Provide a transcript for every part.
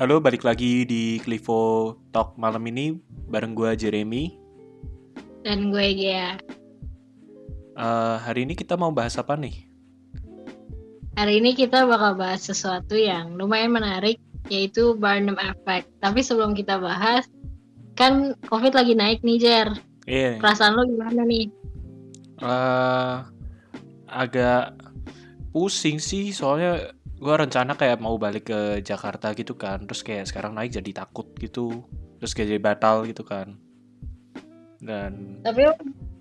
Halo, balik lagi di Clivo Talk malam ini bareng gue Jeremy. Dan gue Gea. Uh, hari ini kita mau bahas apa nih? Hari ini kita bakal bahas sesuatu yang lumayan menarik, yaitu Barnum Effect. Tapi sebelum kita bahas, kan COVID lagi naik nih, Jer. Iya. Yeah. Perasaan lo gimana nih? Uh, agak pusing sih, soalnya gue rencana kayak mau balik ke Jakarta gitu kan terus kayak sekarang naik jadi takut gitu terus kayak jadi batal gitu kan dan tapi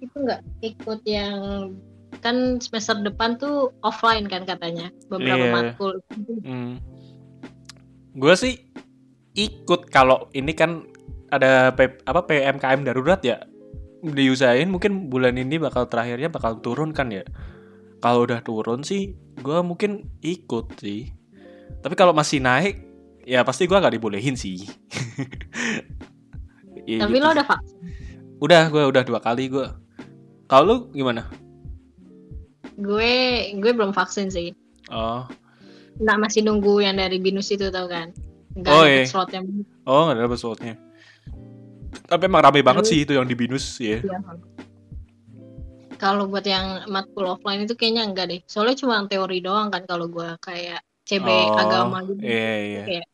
itu nggak ikut yang kan semester depan tuh offline kan katanya beberapa yeah. matkul hmm. gue sih ikut kalau ini kan ada P, apa PMKM darurat ya diusahain mungkin bulan ini bakal terakhirnya bakal turun kan ya kalau udah turun sih gue mungkin ikut sih. Tapi kalau masih naik ya pasti gue nggak dibolehin sih. Ya, tapi gitu. lo udah vaksin udah gue udah dua kali gue kalau lu gimana? Gue gue belum vaksin sih. Oh. Nah masih nunggu yang dari binus itu tau kan? Gak oh, ada iya. slotnya. Oh gak ada slotnya. Tapi emang rame banget sih itu yang di binus ya iya kalau buat yang matkul offline itu kayaknya enggak deh. Soalnya cuma teori doang kan kalau gue kayak CB oh, agama gitu. iya, iya. kayak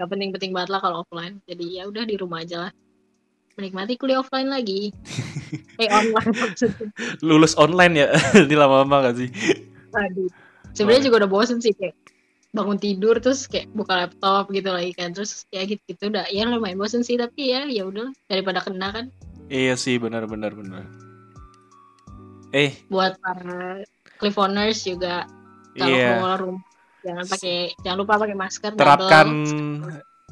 gak penting-penting banget lah kalau offline. Jadi ya udah di rumah aja lah. Menikmati kuliah offline lagi. Eh online maksudnya. Lulus online ya? Ini lama-lama gak sih? Aduh sebenarnya juga udah bosen sih kayak bangun tidur terus kayak buka laptop gitu lagi kan. Terus ya gitu gitu udah ya lumayan bosen sih tapi ya ya udah daripada kena kan. Iya sih benar benar benar Eh. Buat para Clifoners juga kalau yeah. keluar rumah jangan pakai jangan lupa pakai masker. Terapkan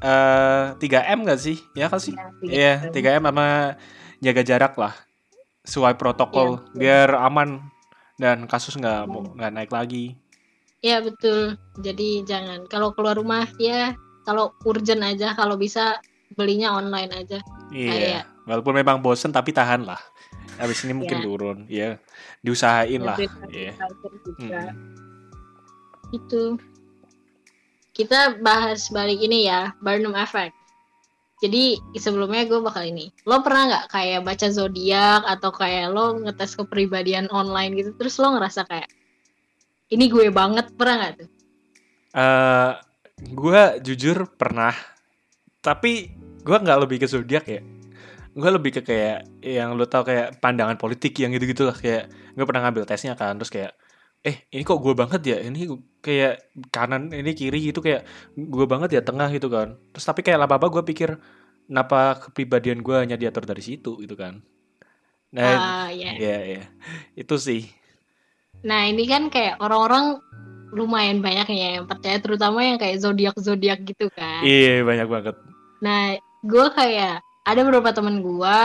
uh, eh, 3M gak sih? Ya kan sih? Iya, yeah, 3M sama jaga jarak lah. Sesuai protokol yeah, biar aman dan kasus nggak yeah. nggak naik lagi. Iya betul. Jadi jangan kalau keluar rumah ya kalau urgent aja kalau bisa belinya online aja. Iya. Kayak, Walaupun memang bosen tapi tahan lah habis ini mungkin ya. turun. Ya diusahain lah. Ya hmm. itu. Kita bahas balik ini ya Barnum Effect. Jadi sebelumnya gue bakal ini. Lo pernah nggak kayak baca zodiak atau kayak lo ngetes kepribadian online gitu terus lo ngerasa kayak ini gue banget pernah nggak tuh? Uh, gue jujur pernah. Tapi gue nggak lebih ke zodiak ya gue lebih ke kayak yang lo tau kayak pandangan politik yang gitu gitu lah. Kayak gue pernah ngambil tesnya kan terus kayak eh ini kok gue banget ya? Ini kayak kanan ini kiri gitu kayak gue banget ya tengah gitu kan. Terus tapi kayak lama apa gue pikir kenapa kepribadian gue hanya diatur dari situ? gitu kan. Nah uh, yeah. ya ya itu sih. Nah ini kan kayak orang-orang lumayan banyak ya yang percaya terutama yang kayak zodiak zodiak gitu kan. Iya banyak banget. Nah gue kayak ada beberapa temen gue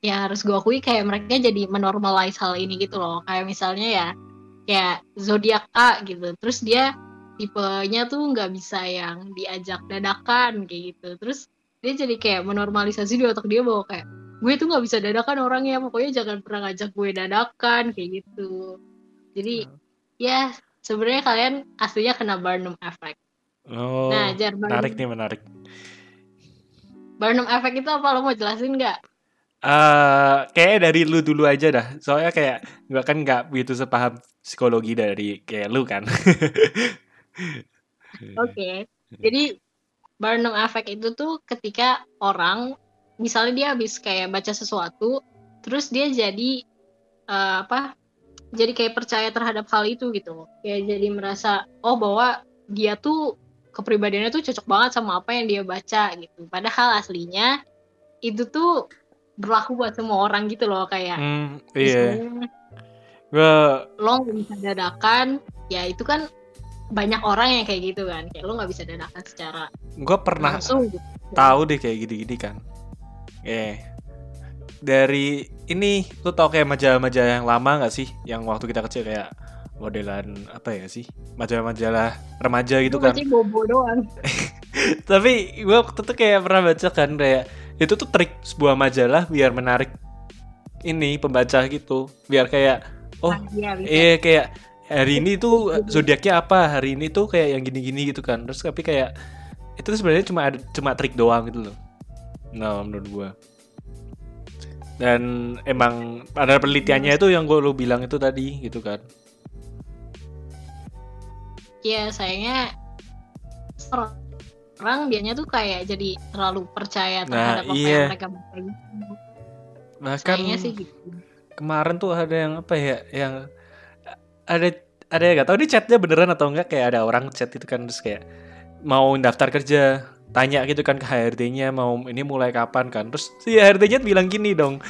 yang harus gue akui kayak mereka jadi menormalize hal ini gitu loh. Kayak misalnya ya kayak zodiak A gitu. Terus dia tipenya tuh nggak bisa yang diajak dadakan kayak gitu. Terus dia jadi kayak menormalisasi di otak dia bahwa kayak gue tuh nggak bisa dadakan orangnya pokoknya jangan pernah ngajak gue dadakan kayak gitu. Jadi hmm. ya sebenarnya kalian aslinya kena Barnum effect. Oh nah jar menarik nih menarik Barnum Effect itu apa lo mau jelasin nggak? Uh, kayak dari lu dulu aja dah. Soalnya kayak gua kan nggak begitu sepaham psikologi dari kayak lu kan. Oke. Okay. Jadi Barnum Effect itu tuh ketika orang misalnya dia habis kayak baca sesuatu, terus dia jadi uh, apa? Jadi kayak percaya terhadap hal itu gitu. Kayak jadi merasa oh bahwa dia tuh kepribadiannya tuh cocok banget sama apa yang dia baca gitu. Padahal aslinya itu tuh berlaku buat semua orang gitu loh kayak. Hmm, iya. Gue lo gak bisa dadakan, ya itu kan banyak orang yang kayak gitu kan. Kayak lo nggak bisa dadakan secara. Gue pernah langsung, gitu. tahu deh kayak gini-gini kan. Eh, dari ini lu tau kayak majalah-majalah yang lama gak sih? Yang waktu kita kecil kayak modelan apa ya sih? Majalah-majalah remaja gitu kan. bobo doang. Tapi gue waktu itu kayak pernah baca kan kayak itu tuh trik sebuah majalah biar menarik ini pembaca gitu. Biar kayak oh iya, iya kayak hari ini tuh zodiaknya apa? Hari ini tuh kayak yang gini-gini gitu kan. Terus tapi kayak itu sebenarnya cuma ada cuma trik doang gitu loh. Nah menurut gua. Dan emang ada penelitiannya itu yang gue lu bilang itu tadi gitu kan Iya sayangnya orang biasanya tuh kayak jadi terlalu percaya Nah, terhadap apa iya. yang mereka baca gitu. bahkan Sayangnya sih gitu. kemarin tuh ada yang apa ya yang ada ada yang nggak tahu ini chatnya beneran atau enggak kayak ada orang chat itu kan terus kayak mau daftar kerja tanya gitu kan ke HRD-nya mau ini mulai kapan kan terus si HRD-nya bilang gini dong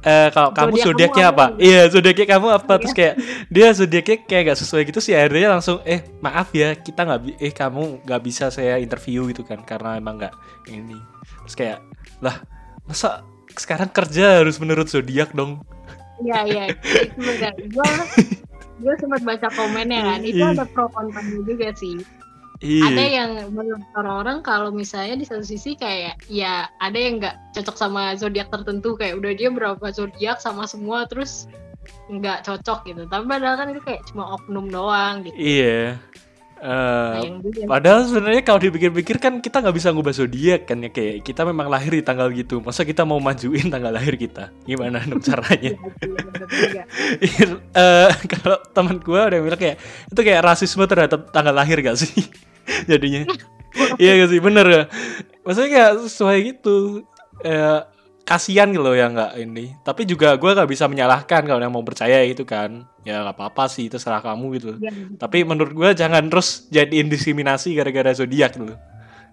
eh kalau kamu Zodiak kamu zodiaknya apa?" Iya zodiaknya kamu apa? Terus kayak dia zodiaknya kayak gak sesuai gitu si HRD-nya langsung eh maaf ya kita nggak bi- eh kamu nggak bisa saya interview gitu kan karena emang nggak ini terus kayak lah masa sekarang kerja harus menurut zodiak dong Iya iya. Gue gue sempat baca komennya kan. Itu Iya. ada pro kontranya juga sih. Iya Ada yang menurut orang-orang kalau misalnya di satu sisi kayak ya ada yang nggak cocok sama zodiak tertentu kayak udah dia berapa zodiak sama semua terus nggak cocok gitu. Tapi padahal kan itu kayak cuma oknum doang gitu. iya juga. Padahal sebenarnya kalau dipikir-pikir kan kita nggak bisa ngubah zodiak kan ya kayak kita memang lahir di tanggal gitu. Masa kita mau majuin tanggal lahir kita? Gimana dong caranya? Eh, kalau teman gue ada yang bilang kayak itu kayak rasisme terhadap tanggal lahir gak sih? Jadinya. iya gak sih? Bener ya? Maksudnya kayak sesuai gitu. Eh, kasihan gitu loh ya nggak ini. Tapi juga gue nggak bisa menyalahkan kalau yang mau percaya gitu kan. Ya nggak apa-apa sih itu serah kamu gitu. Iya, Tapi menurut gue jangan terus jadiin diskriminasi gara-gara zodiak gitu.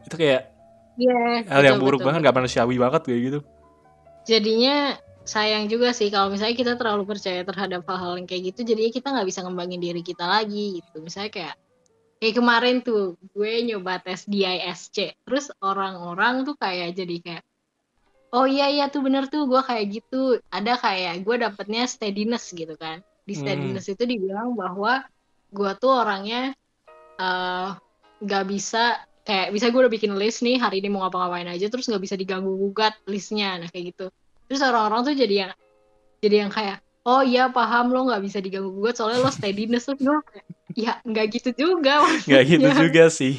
Itu kayak Iya, hal yang betul, buruk betul. banget, gak manusiawi banget kayak gitu. jadinya sayang juga sih kalau misalnya kita terlalu percaya terhadap hal-hal yang kayak gitu jadinya kita nggak bisa ngembangin diri kita lagi gitu misalnya kayak kayak kemarin tuh gue nyoba tes DISC terus orang-orang tuh kayak jadi kayak oh iya iya tuh bener tuh gue kayak gitu. Ada kayak gue dapetnya steadiness gitu kan. Di Hmm. steadiness itu dibilang bahwa gue tuh orangnya eh, nggak bisa kayak bisa gue udah bikin list nih hari ini mau ngapa-ngapain aja terus nggak bisa diganggu gugat listnya nah kayak gitu. Terus orang-orang tuh jadi yang jadi yang kayak oh iya paham lo nggak bisa diganggu gugat soalnya lo steadiness terus gue ya nggak gitu juga Gak gitu maksudnya." juga sih.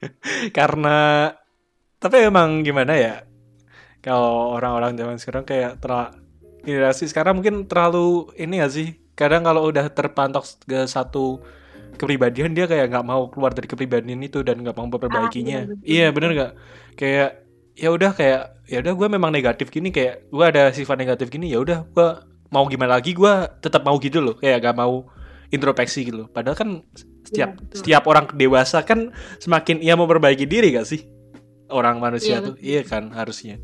Karena tapi emang gimana ya? Kalau orang-orang zaman sekarang kayak terlalu generasi sekarang mungkin terlalu ini gak sih? Kadang kalau udah terpantok ke satu kepribadian dia kayak nggak mau keluar dari kepribadian itu dan nggak mau memperbaikinya. betul. iya bener nggak? Kayak ya udah kayak ya udah gue memang negatif gini kayak gue ada sifat negatif gini ya udah gue mau gimana lagi gue tetap mau gitu loh. Kayak gak mau introspeksi gitu loh. Padahal kan setiap betul. setiap orang dewasa kan semakin ia memperbaiki diri gak sih? Orang manusia Iya, tuh. iya kan harusnya.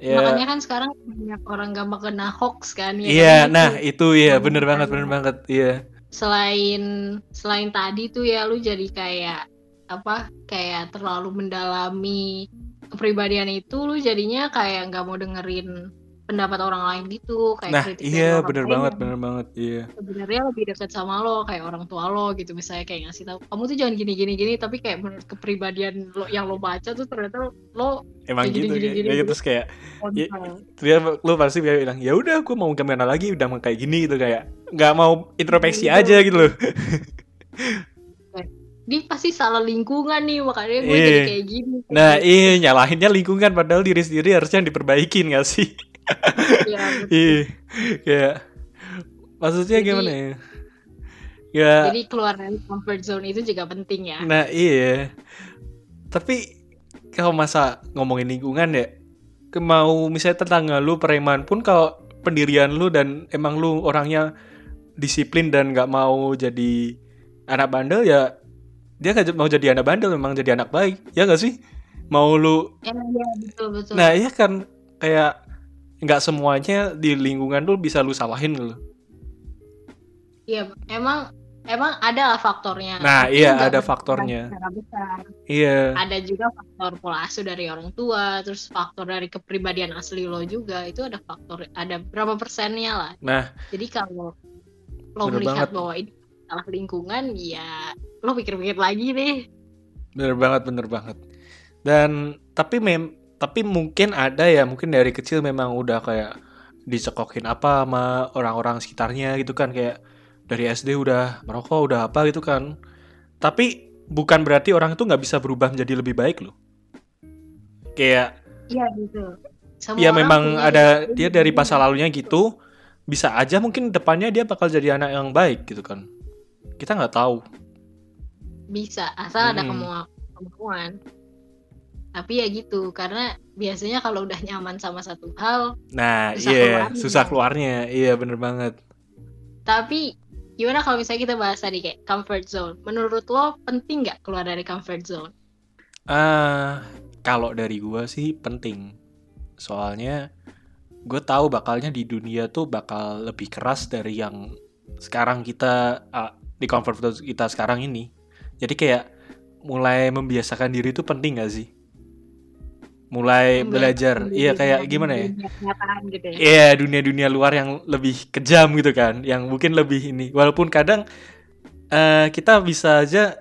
Ya. Makanya kan sekarang banyak orang gampang kena hoax kan ya iya kan? nah itu iya. Makanya. bener banget bener banget. Iya. Selain selain tadi tuh ya lu jadi kayak apa kayak terlalu mendalami kepribadian itu lu jadinya kayak nggak mau dengerin pendapat orang lain gitu kayak nah kritik iya orang bener lain banget yang bener banget iya sebenarnya lebih dekat sama lo kayak orang tua lo gitu misalnya kayak ngasih tahu kamu tuh jangan gini gini gini tapi kayak menurut kepribadian lo yang lo baca tuh ternyata lo emang gitu gini, gini, kayak, gini, gini. terus kayak Iya. dia lu pasti bilang ya udah gue mau gimana lagi udah mau kayak gini gitu kayak nggak mau introspeksi Iya. aja gitu loh dia pasti salah lingkungan nih makanya gue Iya. jadi kayak gini nah iya nyalahinnya lingkungan padahal diri sendiri harusnya diperbaikin gak sih Iya, iya kayak maksudnya Jadi- gimana ya? Ya jadi keluar dari comfort zone itu juga penting ya. Nah iya. Tapi Kalau masa ngomongin lingkungan ya Mau misalnya tetangga lu preman pun Kalau pendirian lu dan emang lu orangnya Disiplin dan gak mau jadi Anak bandel ya Dia gak mau jadi anak bandel Memang jadi anak baik. Ya gak sih? Mau lu ya, ya betul betul. Nah iya kan Kayak nggak semuanya di lingkungan lu bisa lu salahin lu. Iya, emang emang ada lah faktornya. Nah, Tapi iya, ada faktornya. besar. Iya. Ada juga faktor pola asuh dari orang tua, terus faktor dari kepribadian asli lo juga. Itu ada faktor, ada berapa persennya lah. Nah, Jadi kalau lo melihat banget. bahwa ini salah lingkungan, ya lo pikir-pikir lagi deh. Bener banget, bener banget. Dan tapi mem tapi mungkin ada ya, mungkin dari kecil memang udah kayak dicekokin apa sama orang-orang sekitarnya gitu kan kayak dari SD udah merokok udah apa gitu kan. Tapi bukan berarti orang itu nggak bisa berubah menjadi lebih baik loh. kayak Iya gitu. Semua ya memang ada dia dari gitu. masa lalunya gitu bisa aja mungkin depannya dia bakal jadi anak yang baik gitu kan kita nggak tahu bisa asal ada Mm-mm. kemauan kemauan tapi ya gitu karena biasanya kalau udah nyaman sama satu hal nah Susah iya keluarnya. susah keluarnya. Iya bener banget. Tapi gimana kalau misalnya kita bahas tadi kayak comfort zone? Menurut lo penting nggak keluar dari comfort zone? Ah kalau dari gua sih penting. Soalnya gue tahu bakalnya di dunia tuh bakal lebih keras dari yang sekarang kita ah, di comfort zone kita sekarang ini. Jadi kayak mulai membiasakan diri itu penting gak sih mulai belajar iya kayak gimana ya gitu ya Iya dunia-dunia luar yang lebih kejam gitu kan, yang mungkin lebih ini. Walaupun kadang eh, kita bisa aja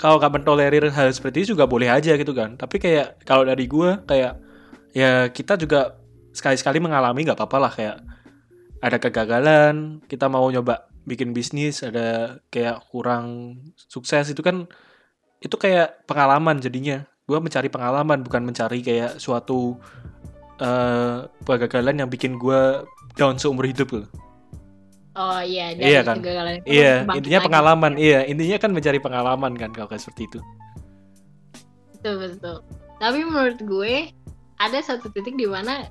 kalau nggak mentolerir hal seperti itu juga boleh aja gitu kan. Tapi kayak kalau dari gua kayak ya kita juga sekali-sekali mengalami nggak apa-apa lah kayak ada kegagalan, kita mau nyoba bikin bisnis, ada kayak kurang sukses itu kan itu kayak pengalaman jadinya. Gua mencari pengalaman bukan mencari kayak suatu eh kegagalan yang bikin gue down seumur hidup loh. oh iya dari Iya kan? kegagalan itu Iya, intinya lagi. pengalaman. Iya, intinya kan mencari pengalaman kan kalau kayak seperti itu. betul betul tapi menurut gue ada satu titik di mana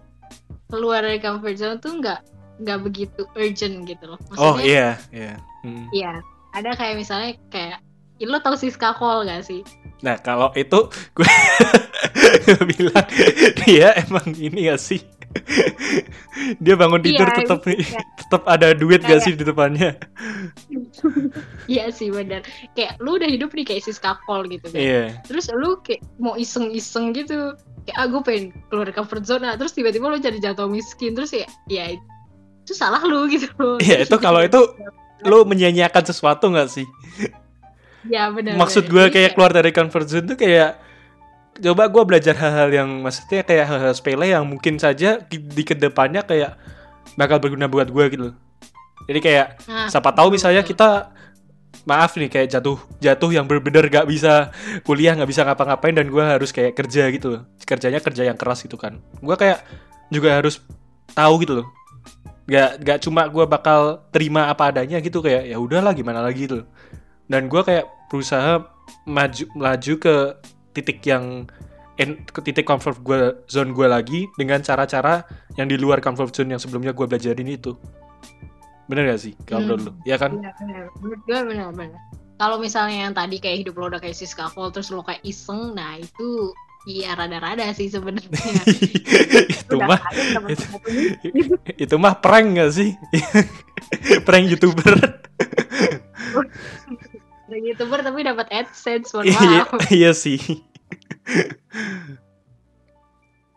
keluar dari comfort zone tuh nggak nggak begitu urgent gitu loh oh maksudnya iya, iya. Hmm. iya ada kayak misalnya kayak "Ih, lo tau Siska Call gak sih Nah kalau itu gue bilang dia emang ini gak sih? dia bangun tidur Iya, tetap iya. tetap ada duit gak Kayak- sih di depannya? Iya sih bener Kayak lu udah hidup nih kayak Siska Call gitu kan Iya. Terus lu kayak mau iseng-iseng gitu Kayak ah gue pengen keluar dari comfort zone nah, Terus tiba-tiba lu jadi jatuh miskin Terus ya, ya itu salah lu gitu Iya itu kalau itu lo menyanyiakan sesuatu gak sih? Ya bener maksud gue kayak keluar dari comfort zone tuh kayak coba gue belajar hal-hal yang maksudnya kayak hal-hal sepele yang mungkin saja di, ke depannya kayak bakal berguna buat gue gitu loh. Jadi kayak Nah, siapa tahu misalnya betul. kita maaf nih kayak jatuh jatuh yang bener-bener gak bisa kuliah nggak bisa ngapa-ngapain dan gue harus kayak kerja gitu loh. Kerjanya kerja yang keras gitu kan. Gue kayak juga harus tahu gitu loh. Gak, gak cuma gue bakal terima apa adanya gitu kayak ya udahlah gimana lagi gitu loh dan gue kayak berusaha maju melaju ke titik yang en- ke titik comfort gue zone gue lagi dengan cara-cara yang di luar comfort zone yang sebelumnya gue belajarin itu bener gak sih kalau Hmm. menurut lu ya kan Bener, bener. Bener-bener. Kalau misalnya yang tadi kayak hidup lo udah kayak Siska Call terus lo kayak iseng, nah itu iya rada-rada sih sebenarnya. itu Udah mah itu- ini. itu mah prank gak sih prank youtuber youtuber tapi dapat adsense, mohon iya maaf. iya sih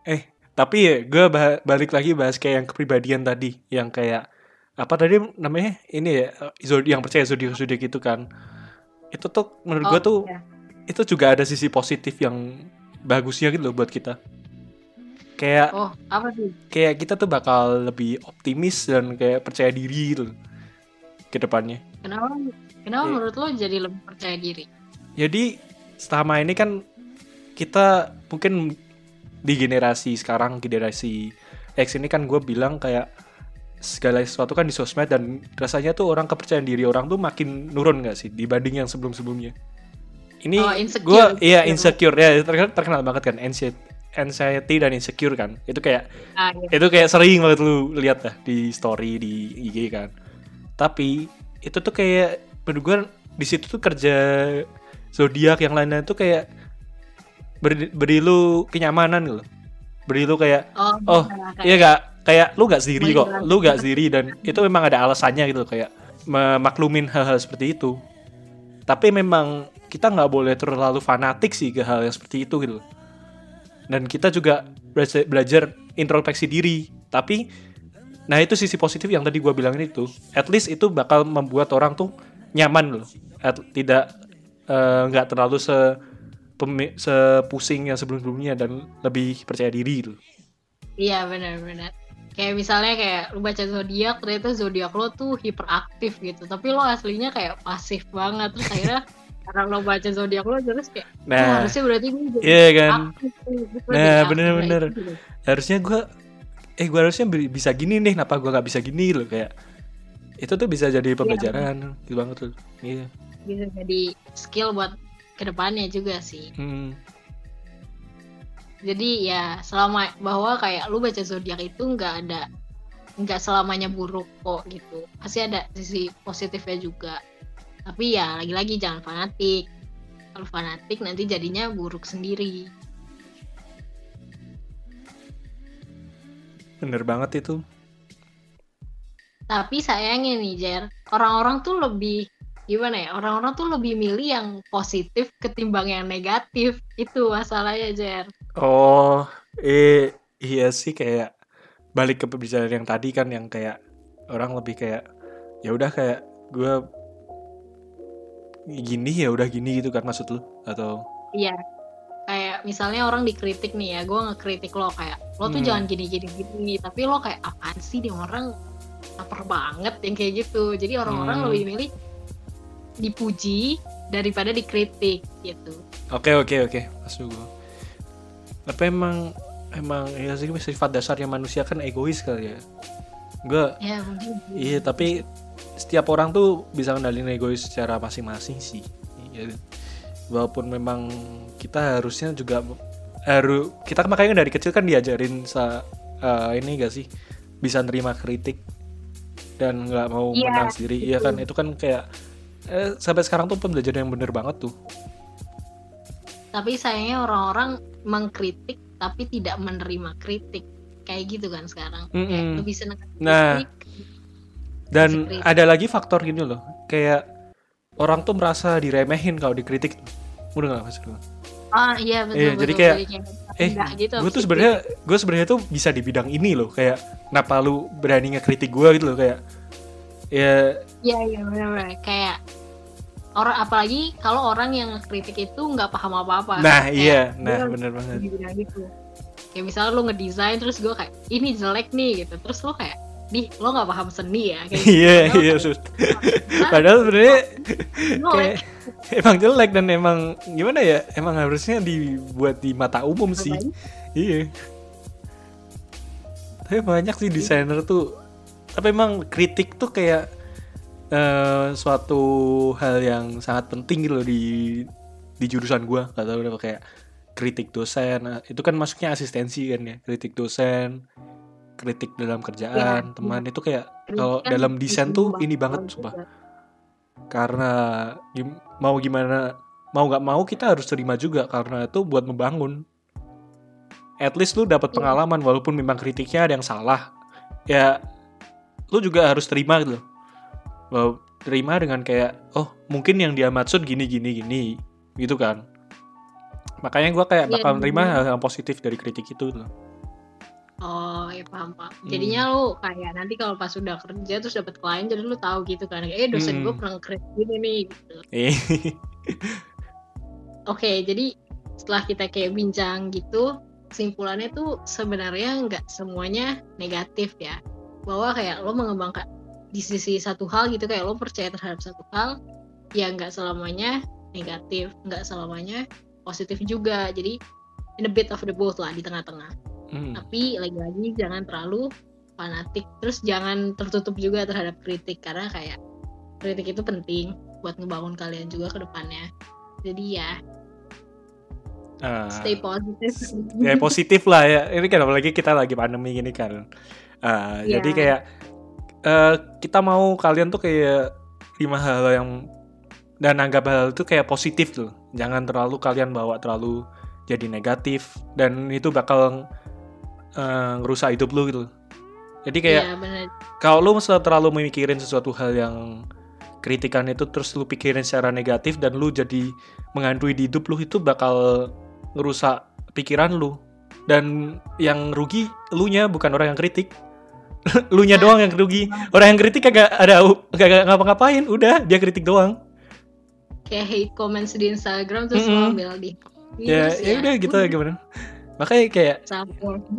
eh tapi ya gue balik lagi bahas kayak yang kepribadian tadi yang kayak apa tadi namanya ini ya zodiak yang percaya zodiak zodiak itu kan itu tuh menurut gue Oh, tuh iya. itu juga ada sisi positif yang bagusnya gitu loh buat kita kayak Oh, apa sih? kayak kita tuh bakal lebih optimis dan kayak percaya diri gitu ke depannya Kenapa? Kenapa Iya. menurut lo jadi lebih percaya diri? Jadi selama ini kan kita mungkin di generasi sekarang generasi X ini kan gue bilang kayak segala sesuatu kan di sosmed dan rasanya tuh orang kepercayaan diri orang tuh makin nurun gak sih dibanding yang sebelum-sebelumnya. Ini Oh, gue iya insecure ya terkenal, terkenal banget kan anxiety, anxiety dan insecure kan itu kayak Ah, iya. itu kayak sering banget lu lihat lah di story di IG kan tapi itu tuh kayak menurut gue di situ tuh kerja zodiak yang lainnya tuh kayak beri, beri lu kenyamanan gitu beri lu kayak Oh, oh nah, kayak- iya gak kayak lu gak sendiri kok. lu gak sendiri dan itu memang ada alasannya gitu kayak memaklumin hal-hal seperti itu. Tapi memang kita nggak boleh terlalu fanatik sih ke hal yang seperti itu gitu dan kita juga belajar, belajar introspeksi diri. Tapi nah itu sisi positif yang tadi gue bilangin itu. At least itu bakal membuat orang tuh nyaman loh. At- tidak eh, nggak terlalu se sepusing yang sebelum-sebelumnya dan lebih percaya diri gitu. Iya benar-benar. Kayak misalnya kayak lu baca zodiak ternyata zodiak lo tuh hiperaktif gitu, tapi lo aslinya kayak pasif banget. Terus akhirnya karena lo baca zodiak lo terus kayak oh, nah harusnya berarti gue jadi iya kan? gue Nah, bener-bener. itu loh. harusnya gue eh gue harusnya bi- bisa gini nih kenapa gue nggak bisa gini loh kayak itu tuh bisa jadi pembelajaran gitu banget tuh. Iya. Bisa jadi skill buat ke depannya juga sih. Hmm. jadi ya selama bahwa kayak lu baca zodiak itu nggak ada nggak selamanya buruk kok gitu. Pasti ada sisi positifnya juga. Tapi ya lagi-lagi jangan fanatik. Kalau fanatik nanti jadinya buruk sendiri. Bener banget itu tapi sayangnya nih Jer orang-orang tuh lebih gimana ya orang-orang tuh lebih milih yang positif ketimbang yang negatif itu masalahnya Jer oh eh iya sih kayak balik ke pembicaraan yang tadi kan yang kayak orang lebih kayak ya udah kayak gue gini ya udah gini gitu kan maksud lu atau Iya. Kayak misalnya orang dikritik nih ya, gue ngekritik lo kayak lo tuh Hmm. jangan gini gini gini, tapi lo kayak apaan sih nih orang lapar banget yang kayak gitu. Jadi orang-orang Hmm. lebih milih dipuji daripada dikritik gitu. Oke oke oke masuk gue. Tapi emang emang ya sih sifat dasarnya manusia kan egois kali ya. Gue Ya mungkin. iya tapi setiap orang tuh bisa kendalin egois secara masing-masing sih. Iya. Walaupun memang kita harusnya juga harus kita makanya dari kecil kan diajarin sa eh, ini gak sih bisa nerima kritik dan nggak mau Iya, menang sendiri. Iya kan itu kan kayak eh, sampai sekarang tuh pembelajaran yang bener banget tuh. Tapi sayangnya orang-orang mengkritik tapi tidak menerima kritik. Kayak gitu kan sekarang. Kayak Mm-mm. lo bisa kritik, Nah. Dan Kritik. ada lagi faktor gini loh, kayak orang tuh merasa diremehin kalau dikritik. Udah nggak maksud gue? Ah iya betul Iya, betul. jadi kayak, Eh, gitu. gue tuh sebenarnya, gue sebenarnya tuh bisa di bidang ini loh, kayak kenapa lu berani ngekritik gue gitu loh, kayak ya Iya iya benar-benar kayak orang apalagi kalau orang yang ngekritik itu nggak paham apa-apa. nah Kayak iya, nah bener banget. gitu. Kayak misalnya lu ngedesain terus gue kayak ini jelek nih gitu. Terus lu kayak di lo nggak paham seni ya kayak gitu. Iya iya, Sus. "Ah, Padahal sebenarnya kayak emang jelek dan emang gimana ya, emang harusnya dibuat di mata umum sih. ngapain?" Iya. Tapi banyak sih desainer tuh. Tapi emang kritik tuh kayak eh, suatu hal yang sangat penting gitu loh di di jurusan gua. Gak tahu kenapa kayak kritik dosen. Nah, itu kan masuknya asistensi kan ya. Kritik dosen, kritik dalam kerjaan, Iya, teman itu kayak kalau kan dalam desain tuh ini banget sumpah. Karena gim- mau gimana mau nggak mau kita harus terima juga karena itu buat membangun. At least lu dapat Iya. pengalaman walaupun memang kritiknya ada yang salah. Ya lu juga harus terima gitu loh. Terima dengan kayak oh mungkin yang dia maksud gini gini gini gitu kan. Makanya gua kayak Iya, bakal hal yang positif dari kritik itu loh. Oh ya paham paham. Hmm. Jadinya lu kayak nanti kalau pas udah kerja terus dapat klien jadi lu tahu gitu kan. Eh dosen Hmm. gue pernah kritik gini nih gitu. eh Oke, jadi setelah kita kayak bincang gitu, kesimpulannya tuh sebenarnya nggak semuanya negatif ya. Bahwa kayak lo mengembangkan di sisi satu hal gitu kayak lo percaya terhadap satu hal, ya nggak selamanya negatif, nggak selamanya positif juga. Jadi in a bit of the both lah di tengah-tengah. Hmm. Tapi lagi-lagi jangan terlalu fanatik, terus jangan tertutup juga terhadap kritik karena kayak kritik itu penting buat ngebangun kalian juga ke depannya. Jadi ya Ah. stay positif. ya positif lah ya ini kan apalagi kita lagi pandemi gini kan Ah, Iya. jadi kayak eh, kita mau kalian tuh kayak lima hal yang dan anggap hal itu kayak positif tuh jangan terlalu kalian bawa terlalu jadi negatif dan itu bakal eh, ngerusak hidup lu gitu jadi kayak benar. kalau lu terlalu memikirin sesuatu hal yang kritikan itu terus lu pikirin secara negatif dan lu jadi menghantui di hidup lu itu bakal ngerusak pikiran lu dan yang rugi lu nya bukan orang yang kritik lu nya doang yang rugi orang yang kritik kagak ada kagak ngapa-ngapain udah dia kritik doang Kayak hate comments di Instagram terus Mm-mm. lo ambil di. ya Terus ya udah gitu gimana makanya kayak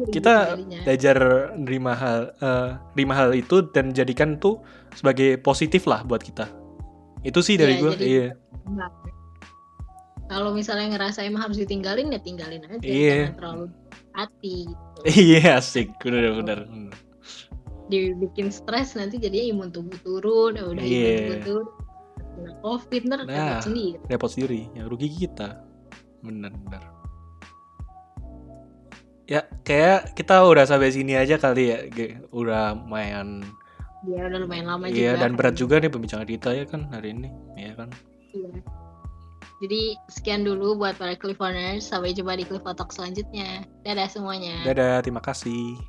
kita belajar nerima hal eh, nerima hal itu dan jadikan tuh sebagai positif lah buat kita. Itu sih dari Iya, gue iya. Nah, kalau misalnya ngerasa emang harus ditinggalin ya tinggalin aja Iya. jangan terlalu hati iya asik. Bener bener dibikin stres nanti jadinya imun tubuh turun ya udah Iya. imun tubuh turun. Kena covid ntar Nah. repot sendiri. repot sendiri yang rugi kita. Bener ya kayak kita udah sampai sini aja kali ya udah main ya udah lumayan lama juga iya dan kan. berat juga nih pembincangan kita ya kan hari ini ya kan Iya. Jadi sekian dulu buat para Clifforders. Sampai jumpa di Cliff Talk selanjutnya. Dadah semuanya. dadah terima kasih